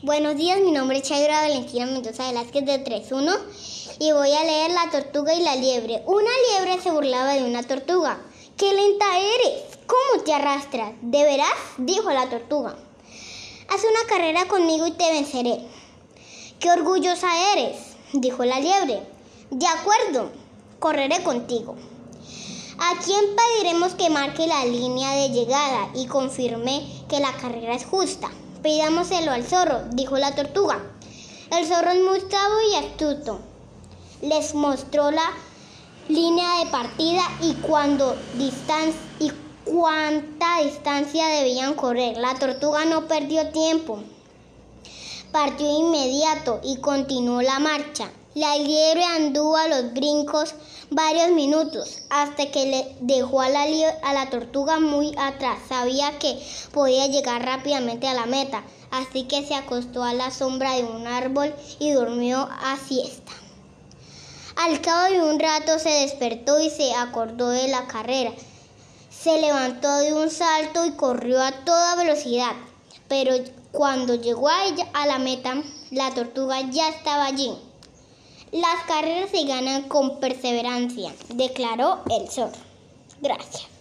Buenos días, mi nombre es Chagra Valentina Mendoza Velázquez de 31 y voy a leer La tortuga y la liebre. Una liebre se burlaba de una tortuga. ¡Qué lenta eres! ¿Cómo te arrastras? ¿De veras? dijo la tortuga. Haz una carrera conmigo y te venceré. ¡Qué orgullosa eres! dijo la liebre. De acuerdo, correré contigo. ¿A quién pediremos que marque la línea de llegada y confirme que la carrera es justa? Pidámoselo al zorro, dijo la tortuga. El zorro es muy sabio y astuto. Les mostró la línea de partida y, y cuánta distancia debían correr. La tortuga no perdió tiempo. Partió inmediato y continuó la marcha. La liebre anduvo a los brincos varios minutos hasta que le dejó a la, a la tortuga muy atrás. Sabía que podía llegar rápidamente a la meta, así que se acostó a la sombra de un árbol y durmió a siesta. Al cabo de un rato se despertó y se acordó de la carrera. Se levantó de un salto y corrió a toda velocidad, pero cuando llegó a, ella, a la meta, la tortuga ya estaba allí. Las carreras se ganan con perseverancia, declaró el zorro. Gracias.